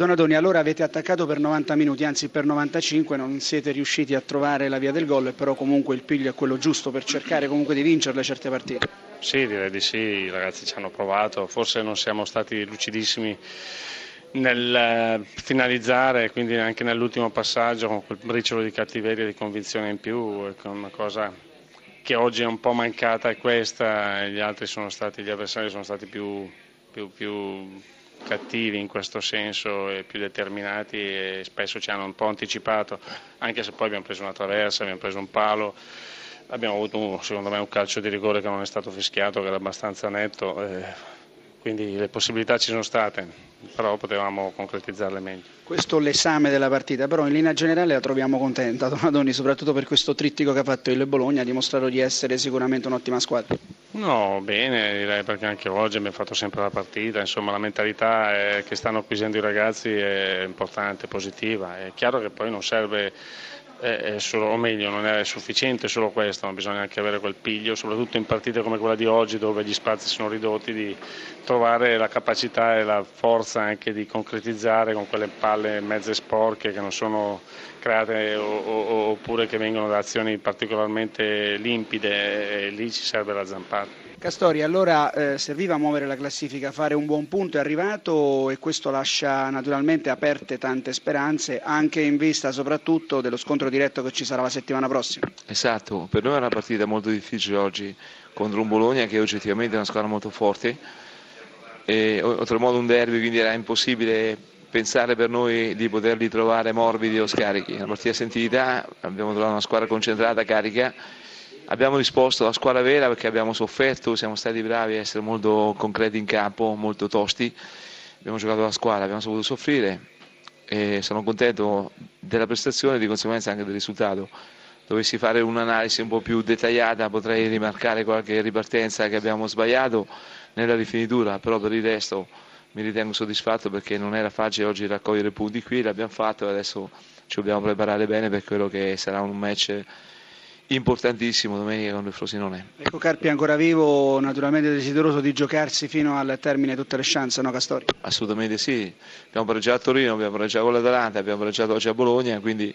Donatoni, allora avete attaccato per 90 minuti, anzi per 95, non siete riusciti a trovare la via del gol, però comunque il piglio è quello giusto per cercare comunque di vincerle certe partite. Sì, direi di sì, i ragazzi ci hanno provato, forse non siamo stati lucidissimi nel eh, finalizzare, quindi anche nell'ultimo passaggio con quel briciolo di cattiveria e di convinzione in più, ecco, una cosa che oggi è un po' mancata è questa, gli altri sono stati, gli avversari sono stati più, più, più cattivi in questo senso e più determinati e spesso ci hanno un po' anticipato, anche se poi abbiamo preso una traversa, abbiamo preso un palo, abbiamo avuto secondo me un calcio di rigore che non è stato fischiato, che era abbastanza netto, eh, quindi le possibilità ci sono state, però potevamo concretizzarle meglio. Questo è l'esame della partita, però in linea generale la troviamo contenta Donadoni, soprattutto per questo trittico che ha fatto il Bologna, ha dimostrato di essere sicuramente un'ottima squadra. No, bene, direi perché anche oggi abbiamo fatto sempre la partita, insomma la mentalità è, che stanno acquisendo i ragazzi è importante, positiva, è chiaro che poi non serve è solo, o meglio non è sufficiente solo questo, ma bisogna anche avere quel piglio, soprattutto in partite come quella di oggi dove gli spazi sono ridotti, di trovare la capacità e la forza anche di concretizzare con quelle palle mezze sporche che non sono create oppure che vengono da azioni particolarmente limpide e lì ci serve la zampata. Castori, allora eh, serviva a muovere la classifica, fare un buon punto è arrivato e questo lascia naturalmente aperte tante speranze anche in vista soprattutto dello scontro diretto che ci sarà la settimana prossima. Esatto, per noi è una partita molto difficile oggi contro un Bologna che oggettivamente è una squadra molto forte e oltremodo un derby quindi era impossibile pensare per noi di poterli trovare morbidi o scarichi. Una partita sentita, abbiamo trovato una squadra concentrata, carica abbiamo risposto alla squadra vera perché abbiamo sofferto, siamo stati bravi a essere molto concreti in campo, molto tosti, abbiamo giocato la squadra, abbiamo saputo soffrire e sono contento della prestazione e di conseguenza anche del risultato. Dovessi fare un'analisi un po' più dettagliata potrei rimarcare qualche ripartenza che abbiamo sbagliato nella rifinitura, però per il resto mi ritengo soddisfatto perché non era facile oggi raccogliere punti qui, l'abbiamo fatto e adesso ci dobbiamo preparare bene per quello che sarà un match importantissimo domenica contro il Frosinone. Ecco Carpi ancora vivo, naturalmente desideroso di giocarsi fino al termine tutte le chance, no Castori? Assolutamente sì, abbiamo pareggiato a Torino, abbiamo pareggiato con l'Atalanta, abbiamo pareggiato oggi a Bologna, quindi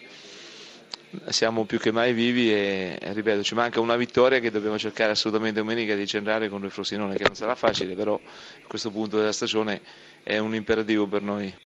siamo più che mai vivi e, ripeto ci manca una vittoria che dobbiamo cercare assolutamente domenica di centrare contro il Frosinone che non sarà facile però a questo punto della stagione è un imperativo per noi.